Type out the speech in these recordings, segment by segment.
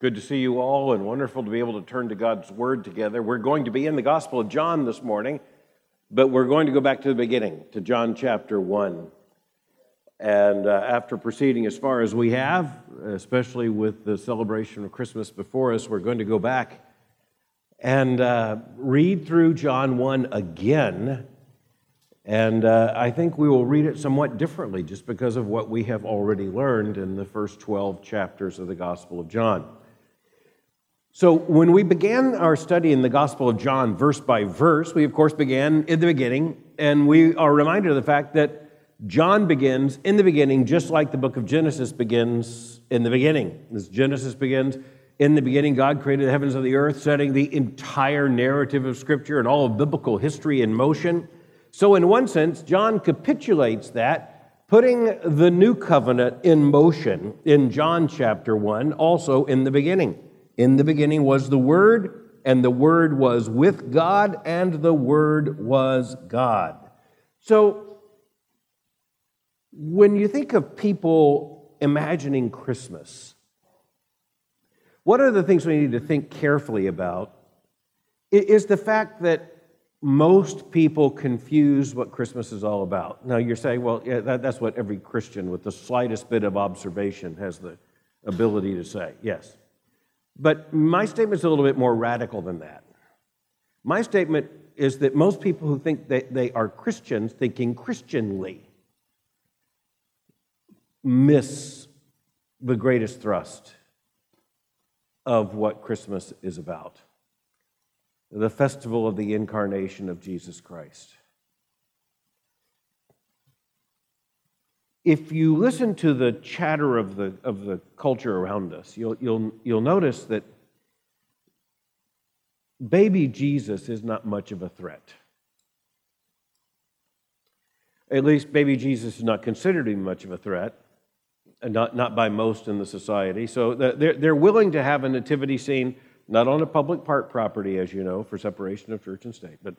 Good to see you all, and wonderful to be able to turn to God's Word together. We're going to be in the Gospel of John this morning, but we're going to go back to the beginning, to John chapter 1. And uh, after proceeding as far as we have, especially with the celebration of Christmas before us, we're going to go back and uh, read through John 1 again. And uh, I think we will read it somewhat differently just because of what we have already learned in the first 12 chapters of the Gospel of John. So, when we began our study in the Gospel of John, verse by verse, we of course began in the beginning, and we are reminded of the fact that John begins in the beginning, just like the book of Genesis begins in the beginning. As Genesis begins, in the beginning, God created the heavens and the earth, setting the entire narrative of Scripture and all of biblical history in motion. So, in one sense, John capitulates that, putting the new covenant in motion in John chapter 1, also in the beginning. In the beginning was the Word, and the Word was with God, and the Word was God. So, when you think of people imagining Christmas, what are the things we need to think carefully about? Is the fact that most people confuse what Christmas is all about. Now, you're saying, well, yeah, that, that's what every Christian with the slightest bit of observation has the ability to say. Yes. But my statement is a little bit more radical than that. My statement is that most people who think that they are Christians, thinking Christianly, miss the greatest thrust of what Christmas is about the festival of the incarnation of Jesus Christ. If you listen to the chatter of the, of the culture around us, you'll, you'll, you'll notice that baby Jesus is not much of a threat. At least baby Jesus is not considered to be much of a threat, not, not by most in the society. So they're, they're willing to have a nativity scene, not on a public park property, as you know, for separation of church and state. But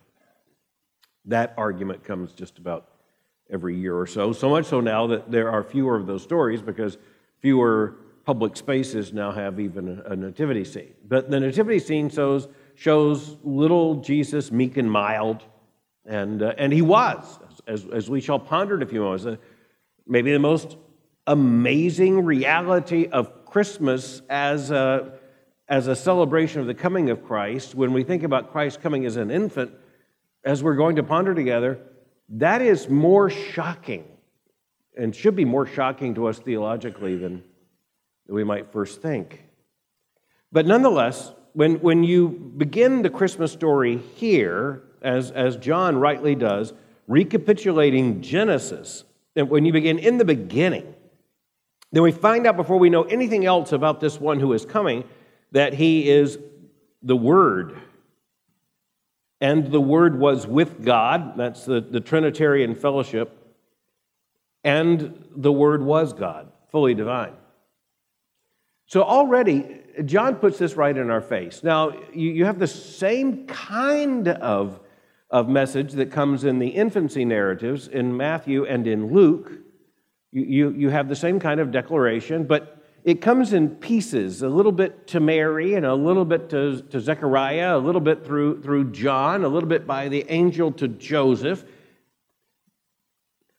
that argument comes just about every year or so. So much so now that there are fewer of those stories because fewer public spaces now have even a, nativity scene. But the nativity scene shows, shows little Jesus meek and mild, and, uh, and he was, as, as we shall ponder in a few moments, uh, maybe the most amazing reality of Christmas as a, as a celebration of the coming of Christ. When we think about Christ coming as an infant, as we're going to ponder together, that is more shocking and should be more shocking to us theologically than we might first think. But nonetheless, when, when you begin the Christmas story here, as, as John rightly does, recapitulating Genesis, and when you begin in the beginning, then we find out before we know anything else about this one who is coming that he is the Word and the Word was with God. That's the, the Trinitarian fellowship. And the Word was God, fully divine. So already, John puts this right in our face. Now, you, you have the same kind of, of message that comes in the infancy narratives in Matthew and in Luke. You, you, you have the same kind of declaration, but it comes in pieces, a little bit to Mary and a little bit to, to Zechariah, a little bit through, through John, a little bit by the angel to Joseph.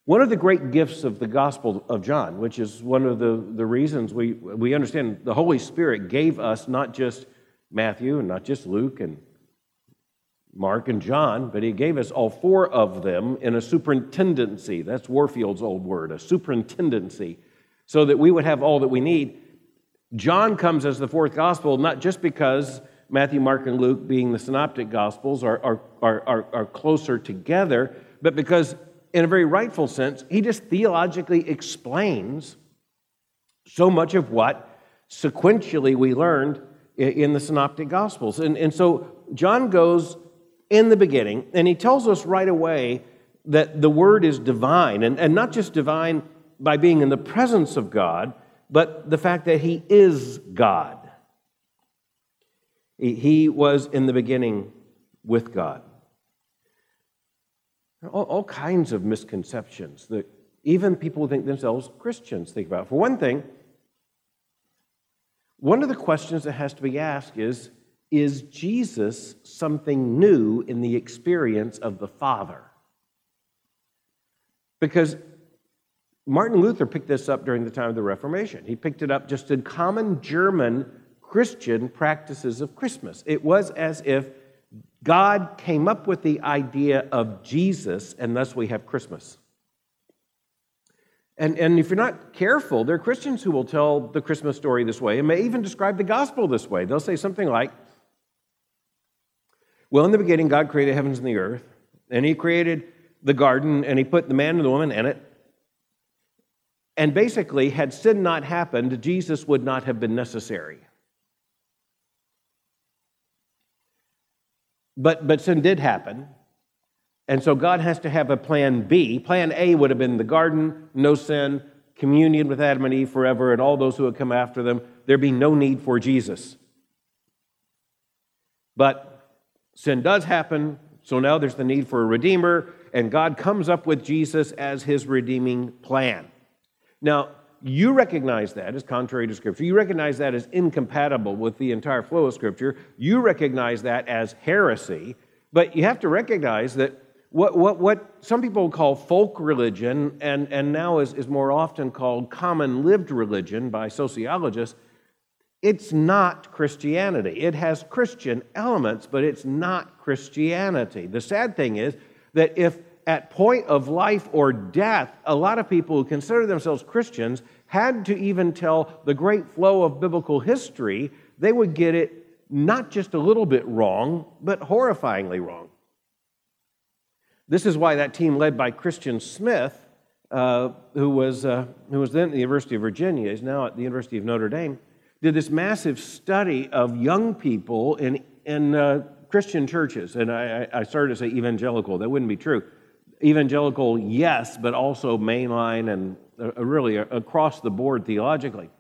One of the great gifts of the Gospel of John, which is one of the, the reasons we, we understand the Holy Spirit gave us not just Matthew and not just Luke and Mark and John, but he gave us all four of them in a superintendency. That's Warfield's old word, a superintendency so that we would have all that we need. John comes as the fourth gospel, not just because Matthew, Mark, and Luke, being the synoptic gospels, are, are, are, are, closer together, but because, in a very rightful sense, he just theologically explains so much of what sequentially we learned in the synoptic gospels. And, and so John goes in the beginning, and he tells us right away that the word is divine, and, and not just divine by being in the presence of God, but the fact that He is God. He was in the beginning with God. All, all kinds of misconceptions that even people think themselves Christians think about. For one thing, one of the questions that has to be asked is Is Jesus something new in the experience of the Father? Because Martin Luther picked this up during the time of the Reformation. He picked it up just in common German Christian practices of Christmas. It was as if God came up with the idea of Jesus, and thus we have Christmas. And, and if you're not careful, there are Christians who will tell the Christmas story this way and may even describe the gospel this way. They'll say something like, Well, in the beginning, God created the heavens and the earth, and He created the garden, and He put the man and the woman in it. And basically, had sin not happened, Jesus would not have been necessary. But, but sin did happen. And so God has to have a plan B. Plan A would have been the garden, no sin, communion with Adam and Eve forever, and all those who would come after them. There'd be no need for Jesus. But sin does happen, so now there's the need for a redeemer, and God comes up with Jesus as his redeeming plan. Now, you recognize that as contrary to Scripture. You recognize that as incompatible with the entire flow of Scripture. You recognize that as heresy. But you have to recognize that what, what, what some people call folk religion and, and now is, is more often called common lived religion by sociologists, it's not Christianity. It has Christian elements, but it's not Christianity. The sad thing is that if at point of life or death, a lot of people who consider themselves Christians had to even tell the great flow of biblical history, they would get it not just a little bit wrong, but horrifyingly wrong. This is why that team led by Christian Smith, uh, who, was, uh, who was then at the University of Virginia, is now at the University of Notre Dame, did this massive study of young people in, in uh, Christian churches. And I, I started to say evangelical, that wouldn't be true evangelical, yes, but also mainline and uh, really across the board theologically.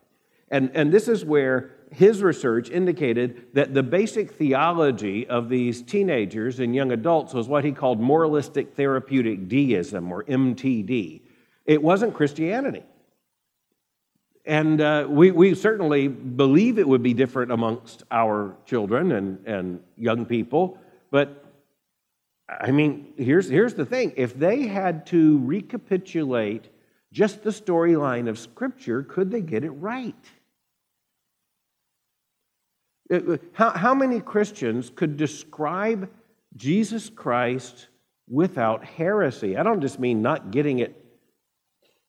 And, and this is where his research indicated that the basic theology of these teenagers and young adults was what he called moralistic therapeutic deism, or MTD. It wasn't Christianity. And uh, we, we certainly believe it would be different amongst our children and, and young people, but I mean, here's, here's the thing if they had to recapitulate just the storyline of Scripture, could they get it right? Uh, uh, how, how many Christians could describe Jesus Christ without heresy? I don't just mean not getting it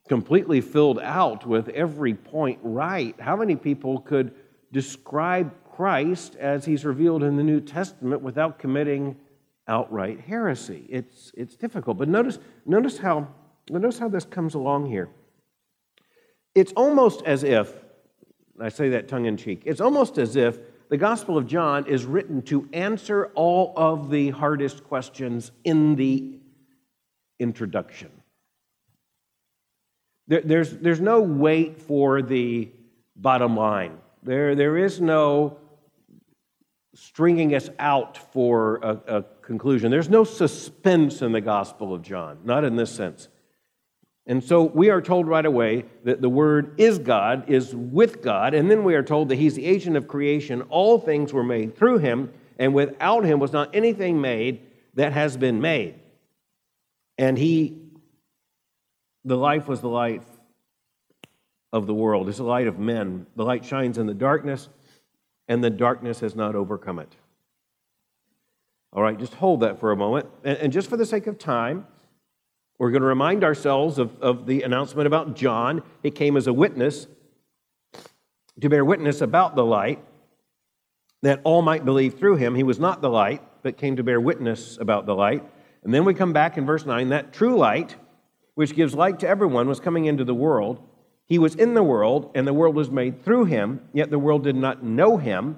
completely filled out with every point right. How many people could describe Christ as he's revealed in the New Testament without committing outright heresy. It's, it's difficult. But notice, notice, how, notice how this comes along here. It's almost as if, I say that tongue in cheek, it's almost as if the Gospel of John is written to answer all of the hardest questions in the introduction. There, there's, there's no wait for the bottom line. There, there is no stringing us out for a, a conclusion. There's no suspense in the Gospel of John, not in this sense. And so we are told right away that the Word is God, is with God, and then we are told that He's the agent of creation. All things were made through Him, and without Him was not anything made that has been made. And He, the life was the light of the world, is the light of men. The light shines in the darkness, and the darkness has not overcome it. All right, just hold that for a moment. And, and just for the sake of time, we're going to remind ourselves of, of the announcement about John. He came as a witness to bear witness about the light, that all might believe through him. He was not the light, but came to bear witness about the light. And then we come back in verse 9 that true light, which gives light to everyone, was coming into the world. He was in the world, and the world was made through him, yet the world did not know him.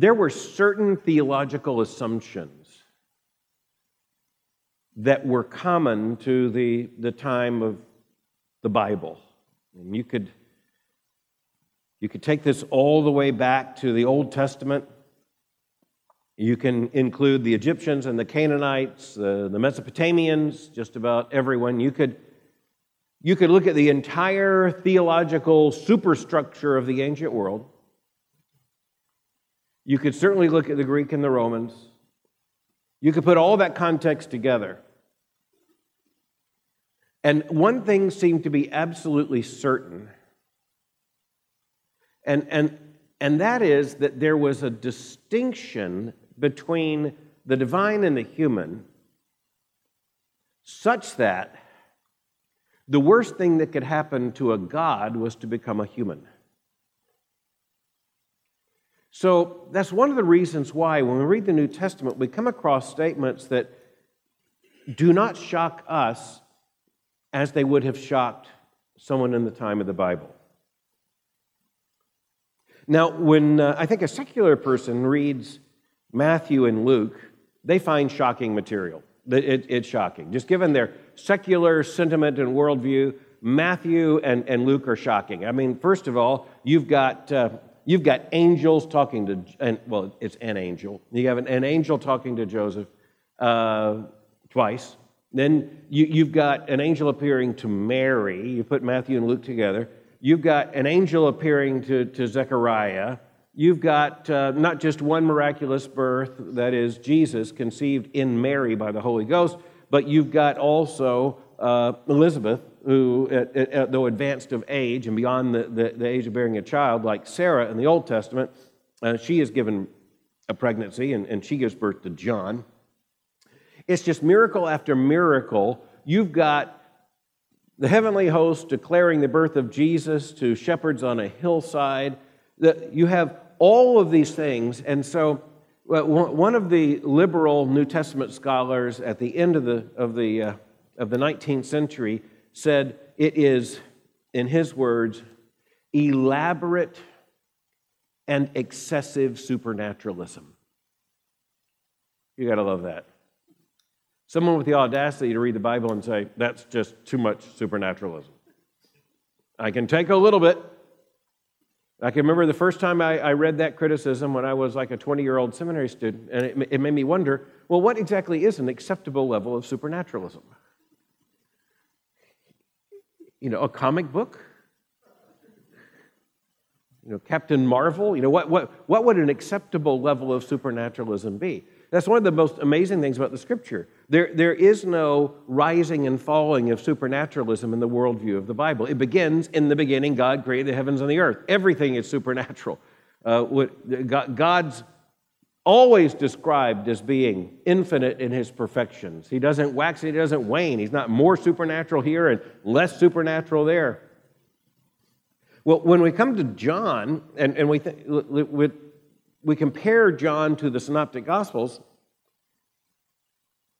There were certain theological assumptions that were common to the, the time of the Bible. And you could, you could take this all the way back to the Old Testament. You can include the Egyptians and the Canaanites, uh, the Mesopotamians, just about everyone. You could, you could look at the entire theological superstructure of the ancient world. You could certainly look at the Greek and the Romans. You could put all that context together. And one thing seemed to be absolutely certain, and, and, and that is that there was a distinction between the divine and the human, such that the worst thing that could happen to a God was to become a human. So that's one of the reasons why, when we read the New Testament, we come across statements that do not shock us as they would have shocked someone in the time of the Bible. Now, when uh, I think a secular person reads Matthew and Luke, they find shocking material. It, it's shocking. Just given their secular sentiment and worldview, Matthew and, and Luke are shocking. I mean, first of all, you've got, uh, you've got angels talking to, and, well, it's an angel. You have an, an angel talking to Joseph uh, twice. Then you, have got an angel appearing to Mary. You put Matthew and Luke together. You've got an angel appearing to, to Zechariah. You've got uh, not just one miraculous birth, that is, Jesus conceived in Mary by the Holy Ghost, but you've got also uh, Elizabeth, who, at, at, though advanced of age and beyond the, the, the, age of bearing a child, like Sarah in the Old Testament, uh, she is given a pregnancy and, and she gives birth to John. It's just miracle after miracle. You've got the heavenly host declaring the birth of Jesus to shepherds on a hillside. You have all of these things. And so, one of the liberal New Testament scholars at the end of the, of the, uh, of the 19th century said it is, in his words, elaborate and excessive supernaturalism. You got to love that. Someone with the audacity to read the Bible and say, that's just too much supernaturalism. I can take a little bit. I can remember the first time I, I read that criticism when I was like a 20 year old seminary student, and it, it made me wonder well, what exactly is an acceptable level of supernaturalism? You know, a comic book? You know, Captain Marvel? You know, what, what, what would an acceptable level of supernaturalism be? That's one of the most amazing things about the scripture. There, there is no rising and falling of supernaturalism in the worldview of the Bible. It begins in the beginning, God created the heavens and the earth. Everything is supernatural. Uh, what, God's always described as being infinite in his perfections. He doesn't wax, he doesn't wane. He's not more supernatural here and less supernatural there. Well, when we come to John, and, and we, th- with we compare John to the Synoptic Gospels,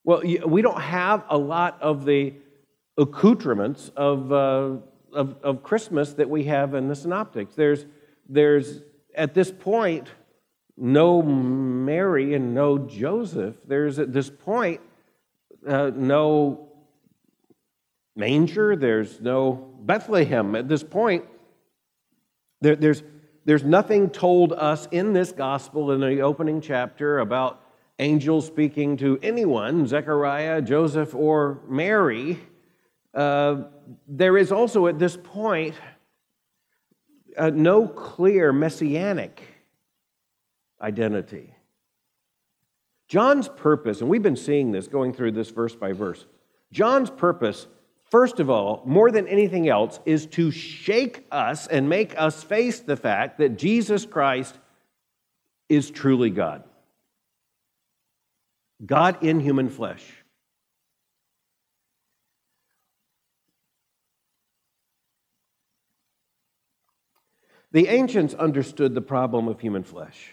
well, we don't have a lot of the accoutrements of, uh, of, of, Christmas that we have in the Synoptics. There's, there's, at this point, no Mary and no Joseph. There's, at this point, uh, no manger. There's no Bethlehem. At this point, there, there's, there's nothing told us in this gospel in the opening chapter about angels speaking to anyone, Zechariah, Joseph, or Mary. Uh, there is also at this point uh, no clear messianic identity. John's purpose, and we've been seeing this going through this verse by verse, John's purpose first of all, more than anything else, is to shake us and make us face the fact that Jesus Christ is truly God. God in human flesh. The ancients understood the problem of human flesh.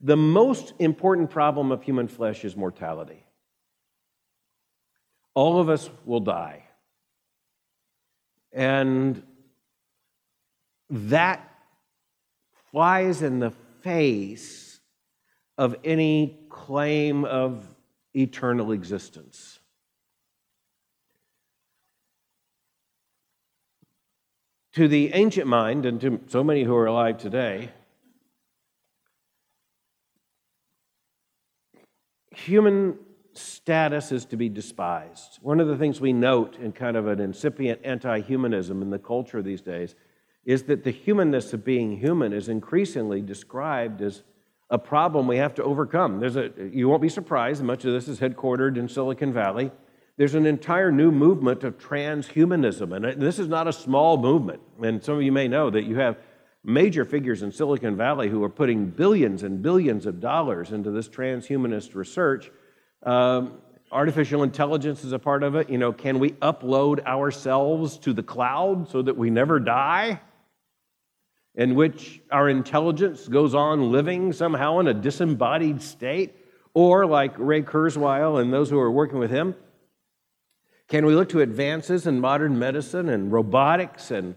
The most important problem of human flesh is mortality. all of us will die. And that flies in the face of any claim of eternal existence. To the ancient mind, and to so many who are alive today, human status is to be despised. One of the things we note in kind of an incipient anti humanism in the culture these days is that the humanness of being human is increasingly described as a problem we have to overcome. There's a, you won't be surprised, much of this is headquartered in Silicon Valley. There's an entire new movement of transhumanism, and this is not a small movement. And some of you may know that you have major figures in Silicon Valley who are putting billions and billions of dollars into this transhumanist research. Um, artificial intelligence is a part of it. You know, can we upload ourselves to the cloud so that we never die? in which our intelligence goes on living somehow in a disembodied state? Or, like Ray Kurzweil and those who are working with him, can we look to advances in modern medicine and robotics and,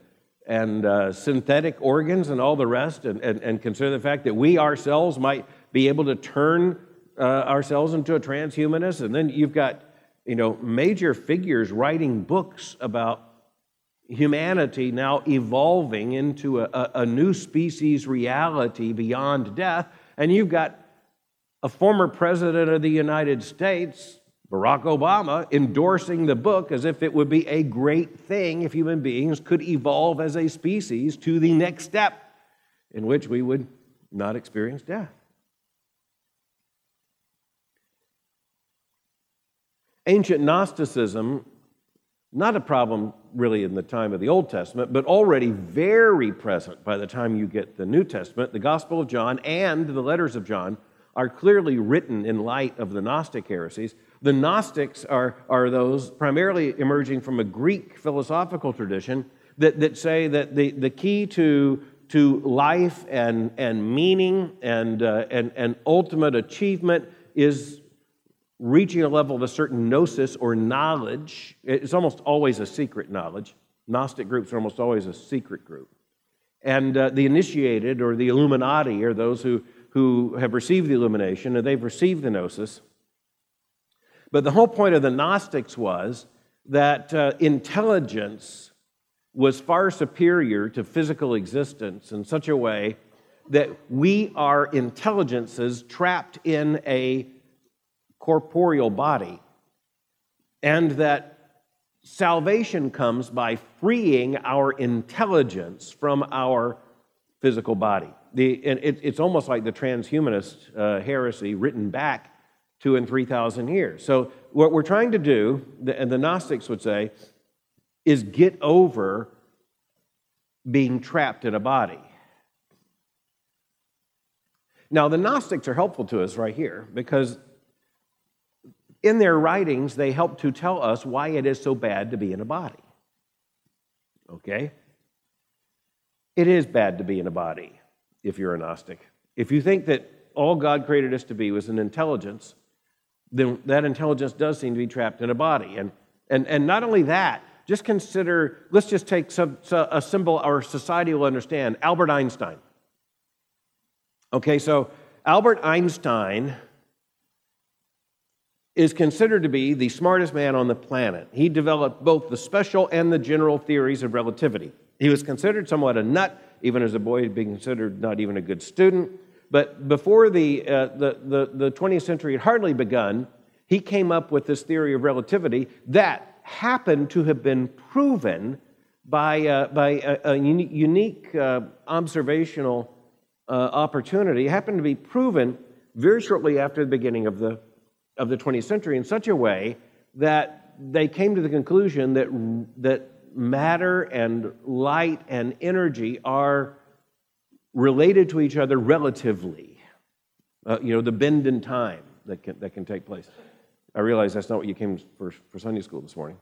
and uh, synthetic organs and all the rest and, and, and, consider the fact that we ourselves might be able to turn uh, ourselves into a transhumanist? And then you've got you know, major figures writing books about humanity now evolving into a, a, new species reality beyond death. And you've got a former president of the United States, Barack Obama, endorsing the book as if it would be a great thing if human beings could evolve as a species to the next step in which we would not experience death. Ancient Gnosticism not a problem really in the time of the Old Testament, but already very present by the time you get the New Testament. The Gospel of John and the letters of John are clearly written in light of the Gnostic heresies. The Gnostics are, are those primarily emerging from a Greek philosophical tradition that, that say that the, the key to, to life and, and meaning and, uh, and, and ultimate achievement is reaching a level of a certain gnosis or knowledge. It's almost always a secret knowledge. Gnostic groups are almost always a secret group. And uh, the initiated or the Illuminati are those who, who have received the illumination and they've received the gnosis. But the whole point of the Gnostics was that uh, intelligence was far superior to physical existence in such a way that we are intelligences trapped in a corporeal body, and that salvation comes by freeing our intelligence from our physical body. The, and it, it's almost like the transhumanist uh, heresy written back two and 3,000 years. So, what we're trying to do, and the Gnostics would say, is get over being trapped in a body. Now, the Gnostics are helpful to us right here because in their writings, they help to tell us why it is so bad to be in a body. Okay? It is bad to be in a body if you're a Gnostic. If you think that all God created us to be was an intelligence, then that intelligence does seem to be trapped in a body. And, and, and not only that, just consider, let's just take some, a symbol our society will understand Albert Einstein. Okay, so Albert Einstein is considered to be the smartest man on the planet. He developed both the special and the general theories of relativity. He was considered somewhat a nut, even as a boy, being considered not even a good student. But before the, uh, the, the, the 20th century had hardly begun, he came up with this theory of relativity that happened to have been proven by, uh, by a, a, unique uh, observational uh, opportunity. It happened to be proven very shortly after the beginning of the of the 20th century in such a way that they came to the conclusion that, that matter and light and energy are related to each other relatively. Uh, you know, the bend in time that can, that can take place. I realize that's not what you came for, for Sunday school this morning.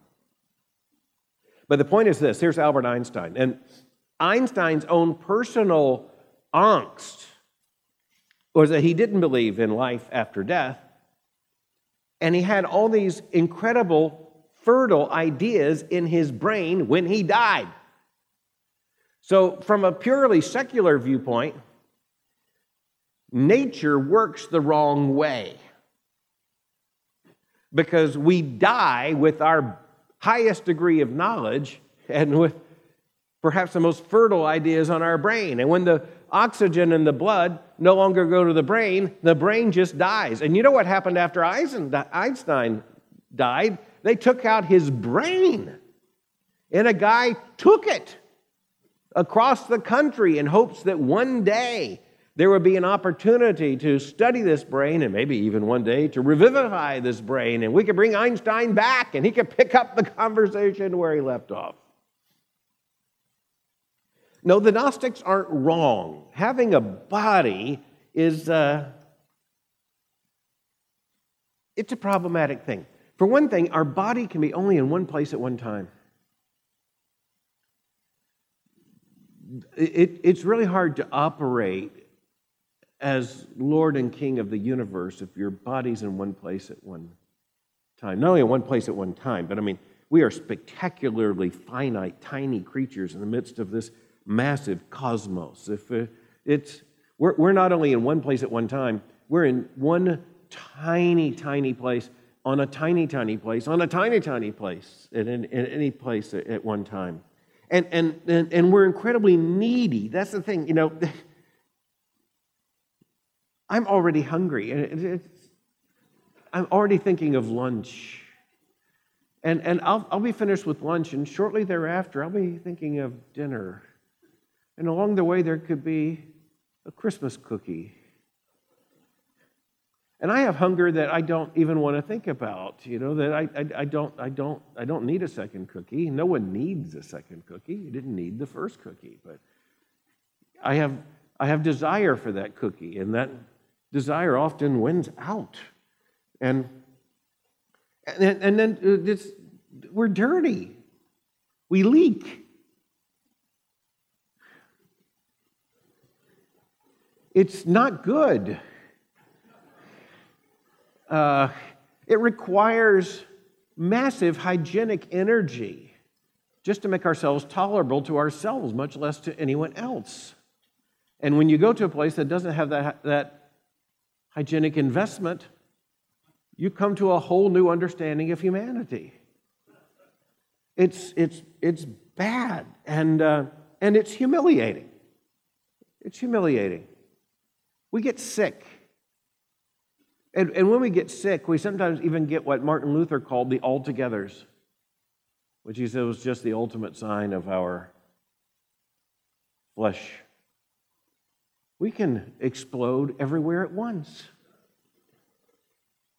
But the point is this here's Albert Einstein. And Einstein's own personal angst was that he didn't believe in life after death, and he had all these incredible fertile ideas in his brain when he died. So, from a purely secular viewpoint, nature works the wrong way because we die with our highest degree of knowledge and with perhaps the most fertile ideas on our brain. And when the oxygen in the blood no longer go to the brain, the brain just dies. And you know what happened after Einstein died? They took out his brain. And a guy took it across the country in hopes that one day there would be an opportunity to study this brain and maybe even one day to revivify this brain and we could bring Einstein back and he could pick up the conversation where he left off. No, the Gnostics aren't wrong. Having a body is uh, it's a problematic thing. For one thing, our body can be only in one place at one time. It, it's really hard to operate as Lord and King of the universe if your body's in one place at one time. Not only in one place at one time, but I mean, we are spectacularly finite, tiny creatures in the midst of this massive cosmos. If uh, it's, we're, we're not only in one place at one time, we're in one tiny, tiny place, on a tiny, tiny place, on a tiny, tiny place, in, in any place at, at one time. And, and, and, and we're incredibly needy. That's the thing, you know. I'm already hungry. And I'm already thinking of lunch. And, and I'll, I'll be finished with lunch, and shortly thereafter, I'll be thinking of dinner. And along the way, there could be a Christmas cookie. And I have hunger that I don't even want to think about, you know, that I, I, I, don't, I, don't, I don't need a second cookie. No one needs a second cookie. You didn't need the first cookie. But I have, I have desire for that cookie, and that desire often wins out. And, and, and then uh, this, we're dirty, we leak. It's not good. Uh, it requires massive hygienic energy just to make ourselves tolerable to ourselves, much less to anyone else. And when you go to a place that doesn't have that, that hygienic investment, you come to a whole new understanding of humanity. It's, it's, it's bad and, uh, and it's humiliating. It's humiliating. We get sick. And, and when we get sick, we sometimes even get what Martin Luther called the altogethers, which he said was just the ultimate sign of our flesh we can explode everywhere at once.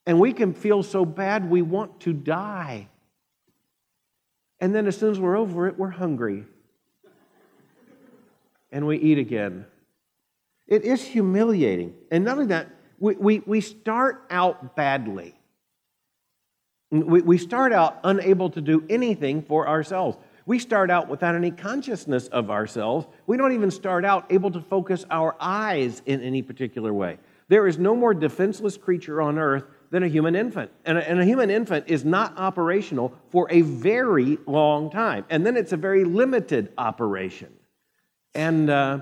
And we can feel so bad we want to die. And then as soon as we're over it, we're hungry. And we eat again. It is humiliating. And not only that, we, we, we start out badly. We, we start out unable to do anything for ourselves. We start out without any consciousness of ourselves. We don't even start out able to focus our eyes in any particular way. There is no more defenseless creature on earth than a human infant. And a, and a, human infant is not operational for a very long time. And then it's a very limited operation. And, uh,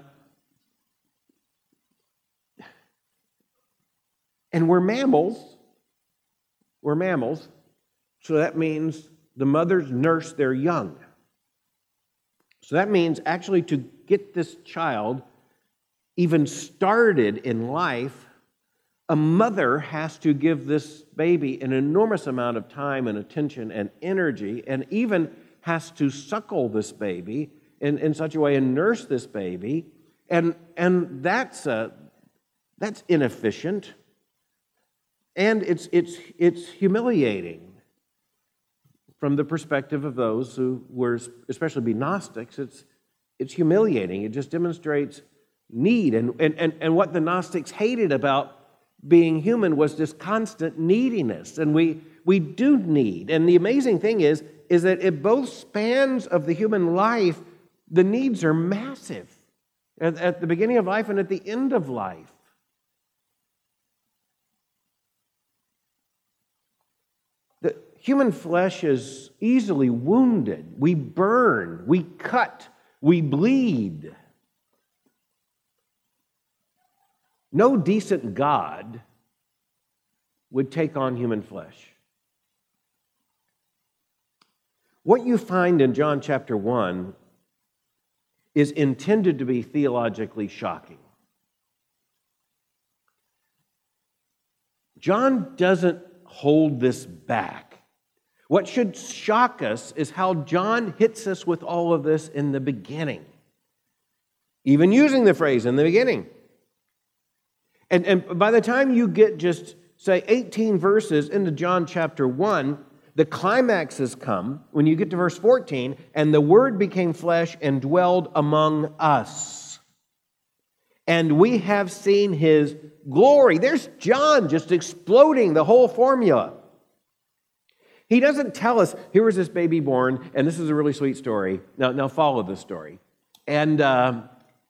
and we're mammals. We're mammals. So that means the mothers nurse their young. So that means actually to get this child even started in life, a mother has to give this baby an enormous amount of time and attention and energy, and even has to suckle this baby in, in such a way and nurse this baby. And, and that's, uh, that's inefficient. And it's, it's, it's humiliating from the perspective of those who were, especially be Gnostics, it's, it's humiliating. It just demonstrates need. And, and, and, and what the Gnostics hated about being human was this constant neediness. And we, we do need. And the amazing thing is, is that at both spans of the human life, the needs are massive at, at the beginning of life and at the end of life. Human flesh is easily wounded. We burn, we cut, we bleed. No decent God would take on human flesh. What you find in John chapter 1 is intended to be theologically shocking. John doesn't hold this back. What should shock us is how John hits us with all of this in the beginning, even using the phrase in the beginning. And, and by the time you get just, say, 18 verses into John chapter 1, the climax has come when you get to verse 14, and the Word became flesh and dwelled among us. And we have seen his glory. There's John just exploding the whole formula. He doesn't tell us, here was this baby born, and this is a really sweet story. Now, now follow this story. And uh,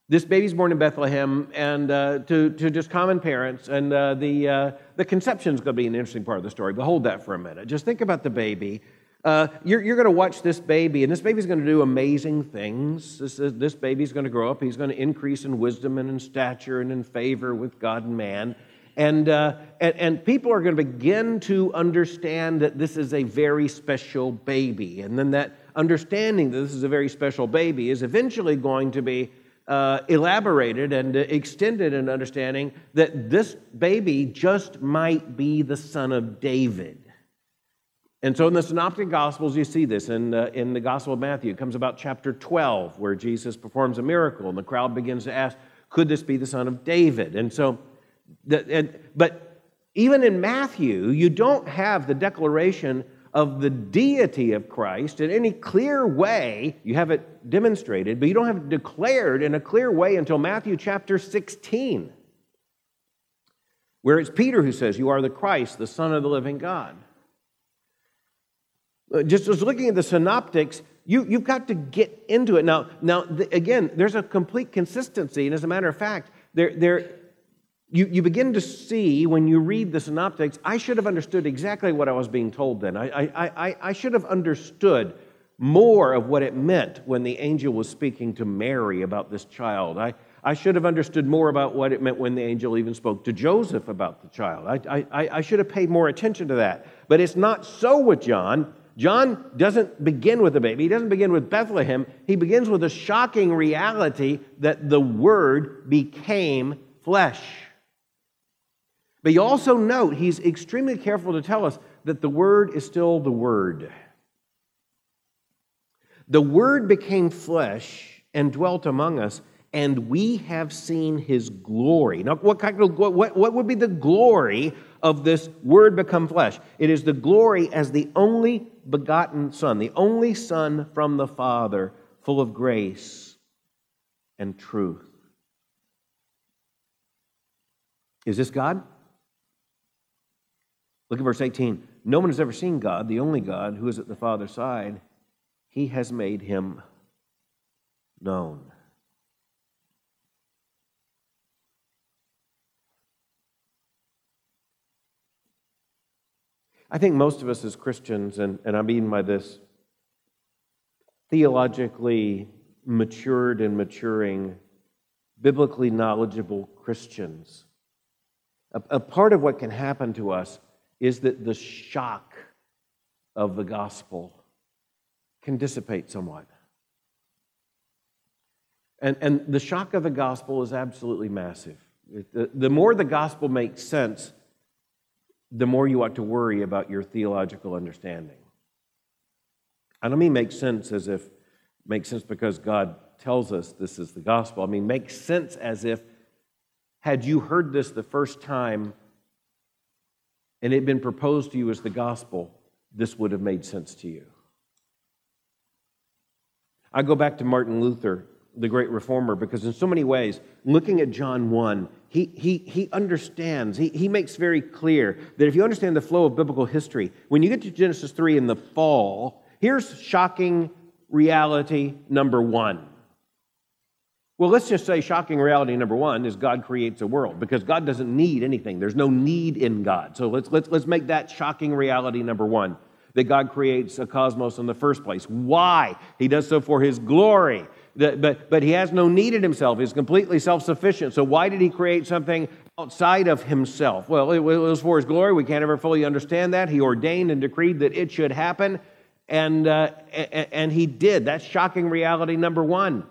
this baby's born in Bethlehem and uh, to, to just common parents, and uh, the, uh, the conception is going to be an interesting part of the story. But hold that for a minute. Just think about the baby. Uh, you're, you're going to watch this baby, and this baby's going to do amazing things. This, is, this baby's going to grow up. He's going to increase in wisdom and in stature and in favor with God and man. And, uh, and, and, people are going to begin to understand that this is a very special baby. And then that understanding that this is a very special baby is eventually going to be uh, elaborated and extended in understanding that this baby just might be the son of David. And so in the Synoptic Gospels, you see this. In, uh, in the Gospel of Matthew, it comes about chapter 12, where Jesus performs a miracle, and the crowd begins to ask, could this be the son of David? And so, the, and, but even in Matthew, you don't have the declaration of the deity of Christ in any clear way. You have it demonstrated, but you don't have it declared in a clear way until Matthew chapter 16, where it's Peter who says, You are the Christ, the Son of the living God. Uh, just as looking at the synoptics, you, you've got to get into it. Now, now again, there's a complete consistency, and as a matter of fact, there, there, you, you begin to see when you read the synoptics, I should have understood exactly what I was being told then. I, I, I, I should have understood more of what it meant when the angel was speaking to Mary about this child. I, I should have understood more about what it meant when the angel even spoke to Joseph about the child. I, I, I should have paid more attention to that. But it's not so with John. John doesn't begin with a baby, he doesn't begin with Bethlehem. He begins with a shocking reality that the Word became flesh. But you also note he's extremely careful to tell us that the Word is still the Word. The Word became flesh and dwelt among us, and we have seen his glory. Now, what, kind of, what, what would be the glory of this Word become flesh? It is the glory as the only begotten Son, the only Son from the Father, full of grace and truth. Is this God? Look at verse 18. No one has ever seen God, the only God who is at the Father's side. He has made him known. I think most of us as Christians, and, and I mean by this theologically matured and maturing, biblically knowledgeable Christians, a, a part of what can happen to us is that the shock of the gospel can dissipate somewhat. And, and the shock of the gospel is absolutely massive. The, the more the gospel makes sense, the more you ought to worry about your theological understanding. I don't mean make sense as if makes sense because God tells us this is the gospel. I mean make sense as if had you heard this the first time and it had been proposed to you as the gospel, this would have made sense to you. I go back to Martin Luther, the great reformer, because in so many ways, looking at John 1, he, he, he understands, he, he makes very clear that if you understand the flow of biblical history, when you get to Genesis 3 in the fall, here's shocking reality number one well, let's just say shocking reality number one is God creates a world because God doesn't need anything. There's no need in God. So let's, let's, let's make that shocking reality number one. that God creates a cosmos in the first place. Why? He does so for his glory. But, but he has no need in himself. He's completely self sufficient. So, why did he create something outside of himself? Well, it was for his glory. We can't ever fully understand that. He ordained and decreed that it should happen, and, uh, and he did. That's shocking reality number one.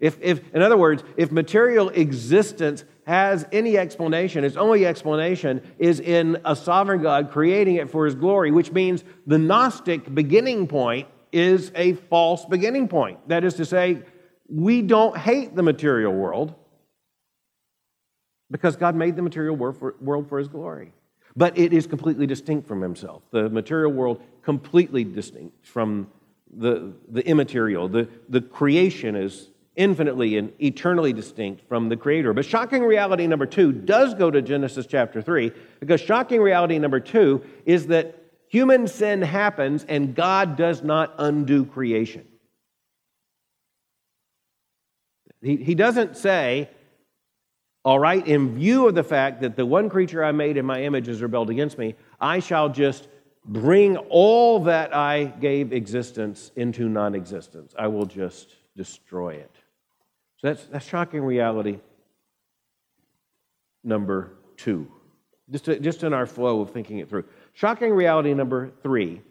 If, if, in other words, if material existence has any explanation, its only explanation is in a sovereign God creating it for his glory, which means the Gnostic beginning point is a false beginning point. That is to say, we don't hate the material world because God made the material world for his glory. But it is completely distinct from himself. The material world completely distinct from the, the immaterial. The, the creation is infinitely and eternally distinct from the Creator. But shocking reality number two does go to Genesis chapter 3, because shocking reality number two is that human sin happens and God does not undo creation. He, he doesn't say, all right, in view of the fact that the one creature I made in my image has rebelled against me, I shall just bring all that I gave existence into non existence. I will just destroy it. So that's, that's shocking reality number two, just, to, just in our flow of thinking it through. Shocking reality number three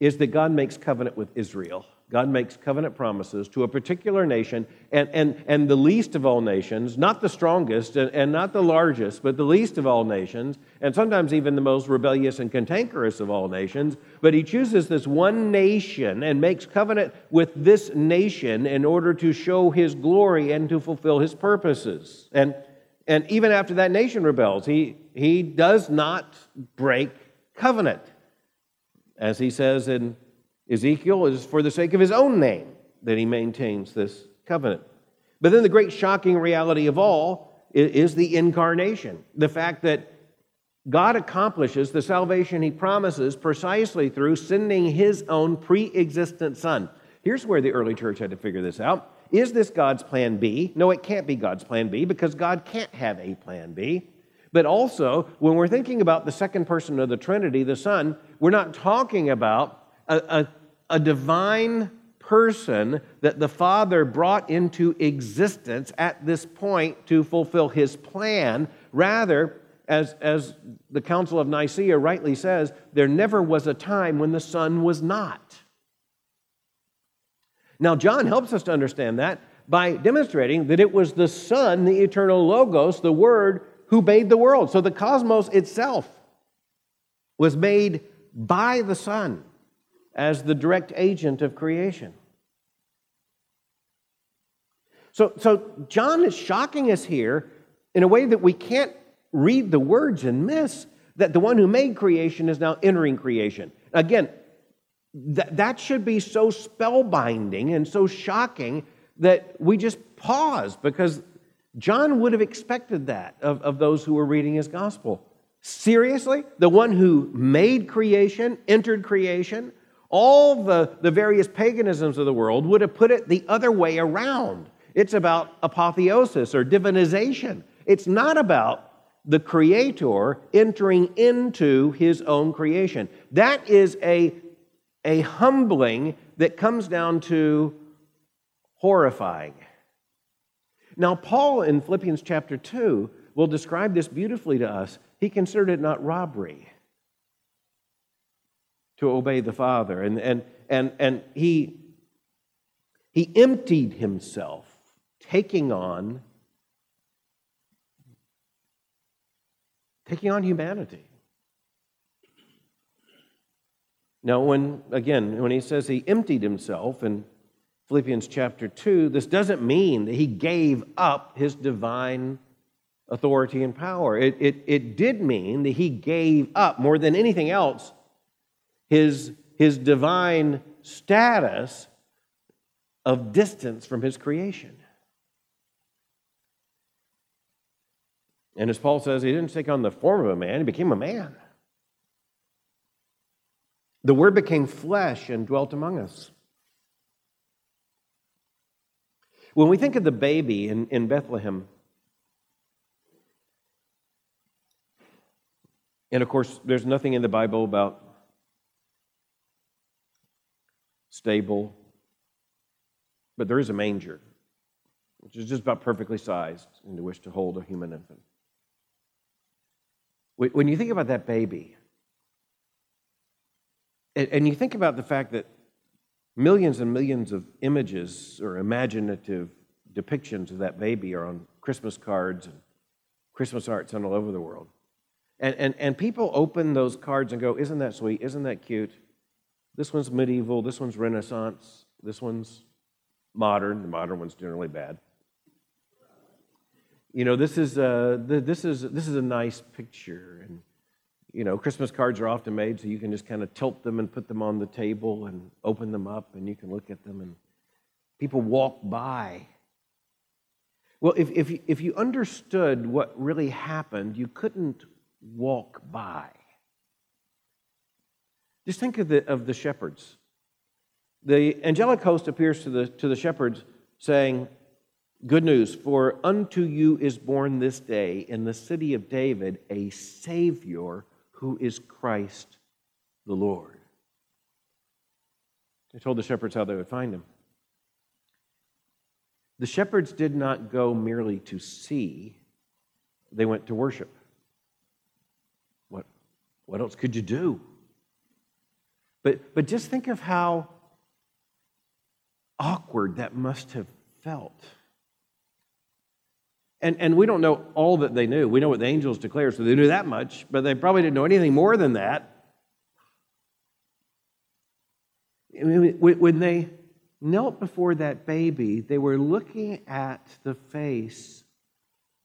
is that God makes covenant with Israel. God makes covenant promises to a particular nation, and, and, and the least of all nations, not the strongest and, and not the largest, but the least of all nations, and sometimes even the most rebellious and cantankerous of all nations. But he chooses this one nation and makes covenant with this nation in order to show his glory and to fulfill his purposes. And, and even after that nation rebels, he, he does not break covenant. As he says in Ezekiel is for the sake of his own name that he maintains this covenant. But then the great shocking reality of all is the incarnation the fact that God accomplishes the salvation he promises precisely through sending his own pre existent son. Here's where the early church had to figure this out. Is this God's plan B? No, it can't be God's plan B because God can't have a plan B. But also, when we're thinking about the second person of the Trinity, the Son, we're not talking about a, a, a divine person that the Father brought into existence at this point to fulfill his plan. Rather, as, as the Council of Nicaea rightly says, there never was a time when the Son was not. Now, John helps us to understand that by demonstrating that it was the Son, the eternal Logos, the Word, who made the world. So the cosmos itself was made by the Son as the direct agent of creation. So, so John is shocking us here in a way that we can't read the words and miss that the one who made creation is now entering creation. Again, that, that should be so spellbinding and so shocking that we just pause because John would have expected that of, of those who were reading his gospel. Seriously? The one who made creation, entered creation, all the, the various paganisms of the world would have put it the other way around. It's about apotheosis or divinization. It's not about the creator entering into his own creation. That is a, a humbling that comes down to horrifying. Now, Paul in Philippians chapter 2 will describe this beautifully to us. He considered it not robbery to obey the Father. And, and, and, and he, he emptied himself, taking on, taking on humanity. Now, when, again, when he says he emptied himself in Philippians chapter 2, this doesn't mean that he gave up his divine authority and power. It, it, it did mean that he gave up, more than anything else, his, his divine status of distance from his creation. And as Paul says, he didn't take on the form of a man, he became a man. The Word became flesh and dwelt among us. When we think of the baby in, in Bethlehem, and of course, there's nothing in the Bible about stable, but there is a manger, which is just about perfectly sized into which to hold a human infant. When you think about that baby, and you think about the fact that millions and millions of images or imaginative depictions of that baby are on Christmas cards and Christmas arts all over the world. And, and, and people open those cards and go, Isn't that sweet? Isn't that cute? This one's medieval. This one's Renaissance. This one's modern. The modern one's generally bad. You know, this is a, this is, this is a nice picture. And, you know, Christmas cards are often made so you can just kind of tilt them and put them on the table and open them up and you can look at them and people walk by well, if, if, if you understood what really happened, you couldn't walk by. Just think of the, of the shepherds. The angelic host appears to the, to the shepherds saying, Good news, for unto you is born this day in the city of David a Savior who is Christ the Lord. They told the shepherds how they would find him. The shepherds did not go merely to see, they went to worship. What, what else could you do? But, but just think of how awkward that must have felt. And, and we don't know all that they knew. We know what the angels declare, so they knew that much, but they probably didn't know anything more than that. When they knelt before that baby, they were looking at the face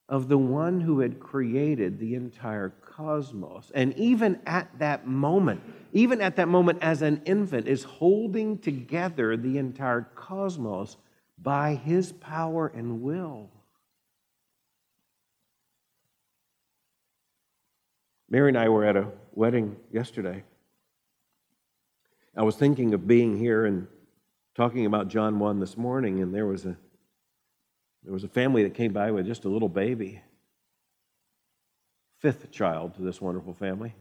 of the one who had created the entire cosmos. And even at that moment, even at that moment as an infant, is holding together the entire cosmos by his power and will. Mary and I were at a wedding yesterday. I was thinking of being here and talking about John 1 this morning, and there was a there was a family that came by with just a little baby. Fifth child to this wonderful family.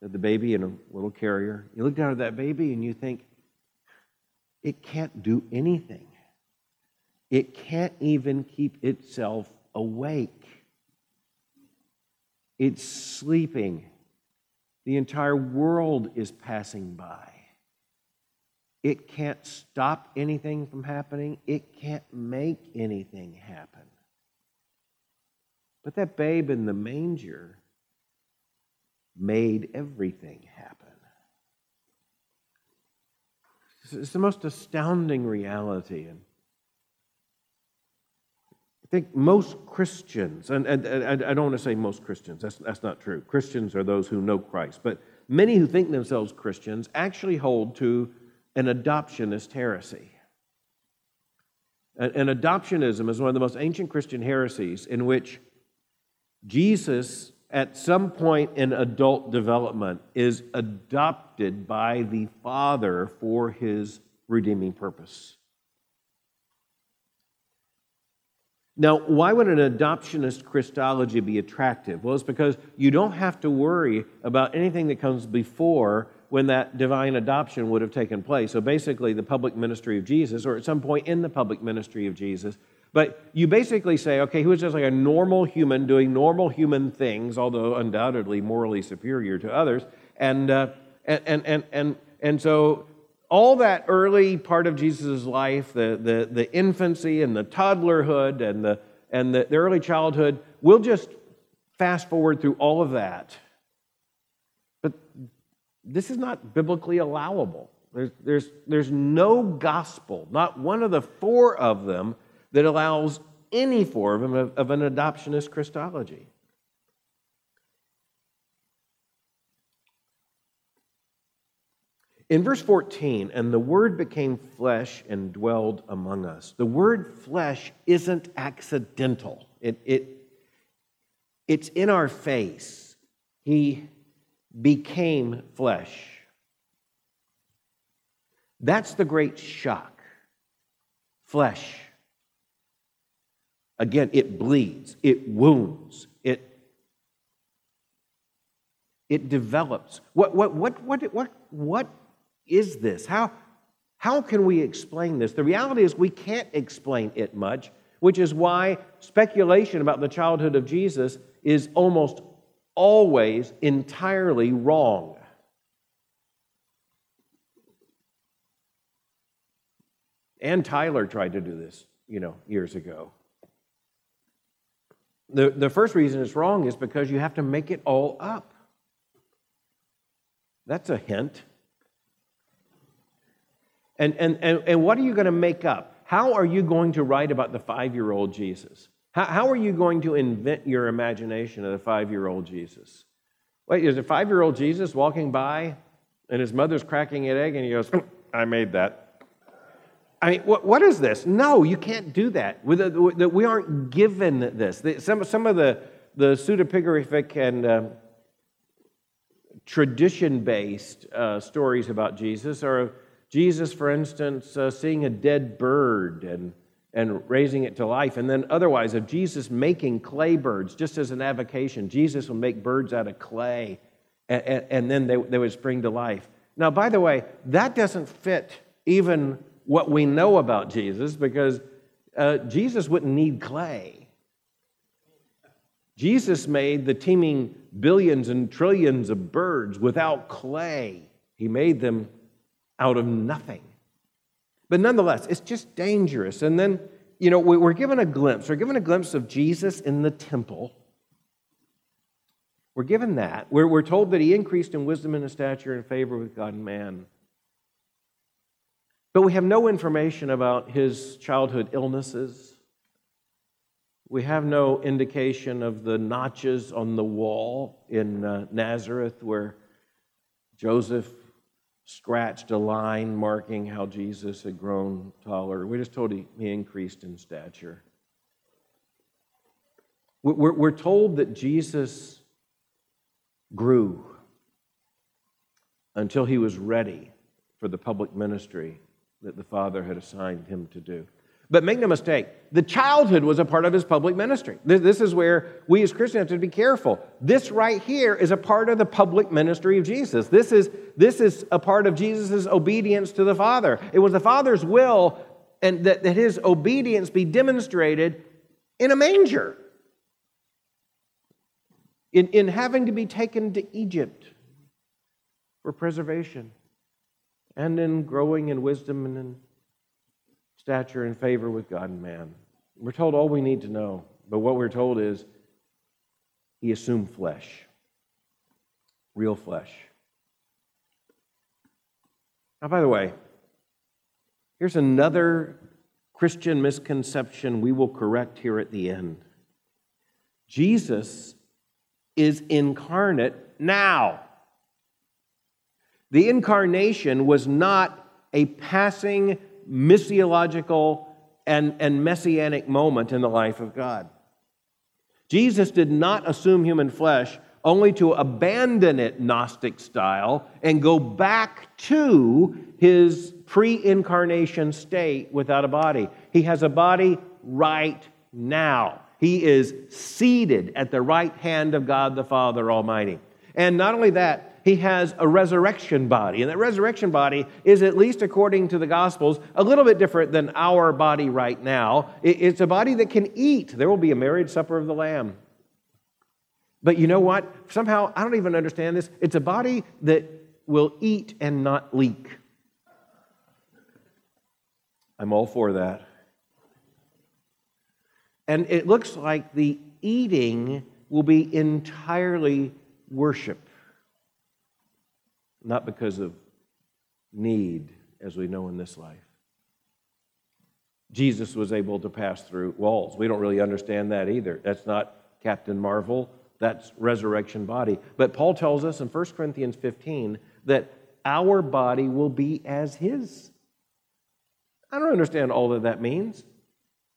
The baby in a little carrier. You look down at that baby and you think, it can't do anything. It can't even keep itself awake. It's sleeping. The entire world is passing by. It can't stop anything from happening. It can't make anything happen. But that babe in the manger made everything happen. It's the most astounding reality. And I think most Christians, and, and, and I don't want to say most Christians, that's, that's not true. Christians are those who know Christ. But many who think themselves Christians actually hold to an adoptionist heresy. An adoptionism is one of the most ancient Christian heresies in which Jesus, at some point in adult development, is adopted by the Father for his redeeming purpose. Now, why would an adoptionist Christology be attractive? Well, it's because you don't have to worry about anything that comes before when that divine adoption would have taken place. So basically, the public ministry of Jesus, or at some point in the public ministry of Jesus. But you basically say, okay, who is just like a normal human doing normal human things, although undoubtedly morally superior to others. And, uh, and, and, and, and, and so all that early part of Jesus' life, the, the, the infancy and the toddlerhood and, the, and the, the early childhood, we'll just fast forward through all of that But this is not biblically allowable. There's, there's, there's no gospel, not one of the four of them, that allows any form of, of an adoptionist Christology. In verse 14, and the Word became flesh and dwelled among us. The word flesh isn't accidental, it, it, it's in our face. He became flesh. That's the great shock. Flesh. Again, it bleeds, it wounds, it, it develops. What, what, what, what, what, what is this? How, How can we explain this? The reality is we can't explain it much, which is why speculation about the childhood of Jesus is almost always entirely wrong. Ann Tyler tried to do this, you know, years ago. The, the first reason it's wrong is because you have to make it all up. That's a hint. And, and, and, and what are you going to make up? How are you going to write about the five year old Jesus? How, how are you going to invent your imagination of the five year old Jesus? Wait, is a five year old Jesus walking by and his mother's cracking an egg and he goes, mm, I made that. I mean, what, what is this? No, you can't do that. We aren't given this. Some, some of the, the pseudepigraphic and uh, tradition based uh, stories about Jesus are Jesus, for instance, uh, seeing a dead bird and, and raising it to life, and then otherwise of Jesus making clay birds just as an avocation. Jesus will make birds out of clay, and, and, and then they, they would spring to life. Now, by the way, that doesn't fit even what we know about Jesus because uh, Jesus wouldn't need clay. Jesus made the teeming billions and trillions of birds without clay. He made them out of nothing. But nonetheless, it's just dangerous. And then, you know, we're given a glimpse. We're given a glimpse of Jesus in the temple. We're given that. We're, we're told that he increased in wisdom and in stature and favor with God and man. But we have no information about his childhood illnesses. We have no indication of the notches on the wall in uh, Nazareth where Joseph scratched a line marking how Jesus had grown taller. We're just told he, he increased in stature. We're, we're told that Jesus grew until he was ready for the public ministry that the Father had assigned him to do. But make no mistake, the childhood was a part of his public ministry. This is where we as Christians have to be careful. This right here is a part of the public ministry of Jesus. This is, this is a part of Jesus' obedience to the Father. It was the Father's will and that, that his obedience be demonstrated in a manger, in, in having to be taken to Egypt for preservation and in growing in wisdom and in stature and favor with God and man. We're told all we need to know, but what we're told is he assumed flesh, real flesh. Now, by the way, here's another Christian misconception we will correct here at the end. Jesus is incarnate now. The incarnation was not a passing missiological and, and messianic moment in the life of God. Jesus did not assume human flesh only to abandon it Gnostic style and go back to his pre incarnation state without a body. He has a body right now. He is seated at the right hand of God the Father Almighty. And not only that, he has a resurrection body. And that resurrection body is, at least according to the Gospels, a little bit different than our body right now. It's a body that can eat. There will be a marriage supper of the Lamb. But you know what? Somehow, I don't even understand this. It's a body that will eat and not leak. I'm all for that. And it looks like the eating will be entirely worship not because of need, as we know in this life. Jesus was able to pass through walls. We don't really understand that either. That's not Captain Marvel, that's resurrection body. But Paul tells us in 1 Corinthians 15 that our body will be as his. I don't understand all that that means.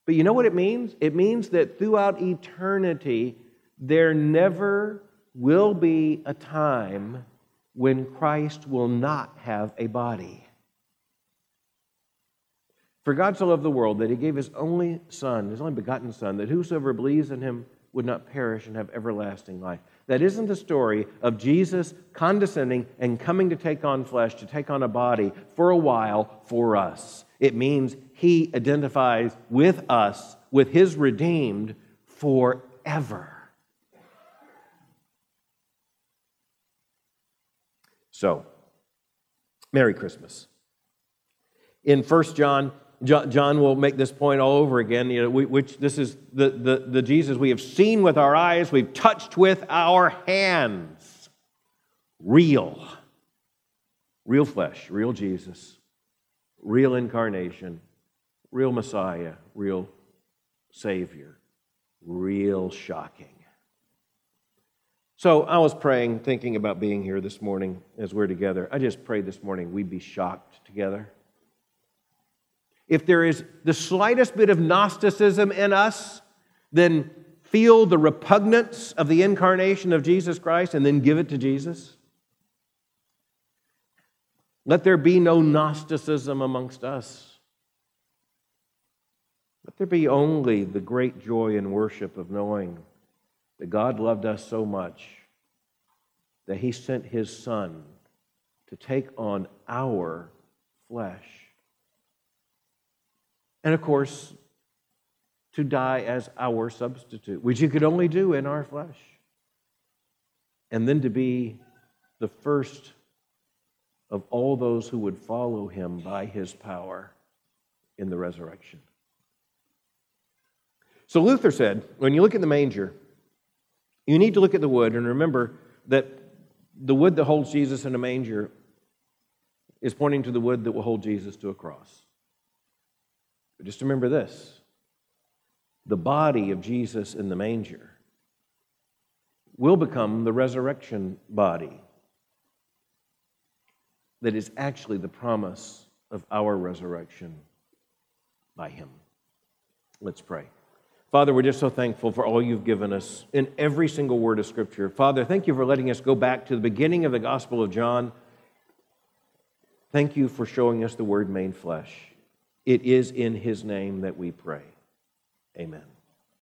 But you know what it means? It means that throughout eternity, there never will be a time when Christ will not have a body. For God so loved the world that he gave his only Son, his only begotten Son, that whosoever believes in him would not perish and have everlasting life. That isn't the story of Jesus condescending and coming to take on flesh, to take on a body for a while for us. It means he identifies with us, with his redeemed, forever. So, Merry Christmas. In 1 John, John will make this point all over again, you know, which this is the, the, the Jesus we have seen with our eyes, we've touched with our hands. Real. Real flesh, real Jesus, real incarnation, real Messiah, real Savior, real shocking. So I was praying, thinking about being here this morning as we're together. I just prayed this morning we'd be shocked together. If there is the slightest bit of Gnosticism in us, then feel the repugnance of the incarnation of Jesus Christ and then give it to Jesus. Let there be no Gnosticism amongst us. Let there be only the great joy and worship of knowing that God loved us so much that He sent His Son to take on our flesh and of course, to die as our substitute, which he could only do in our flesh. And then to be the first of all those who would follow him by his power in the resurrection. So Luther said, when you look at the manger, you need to look at the wood and remember that the wood that holds Jesus in a manger is pointing to the wood that will hold Jesus to a cross. But just remember this the body of Jesus in the manger will become the resurrection body that is actually the promise of our resurrection by Him. Let's pray. Father, we're just so thankful for all you've given us in every single word of Scripture. Father, thank you for letting us go back to the beginning of the Gospel of John. Thank you for showing us the Word made flesh. It is in his name that we pray. Amen.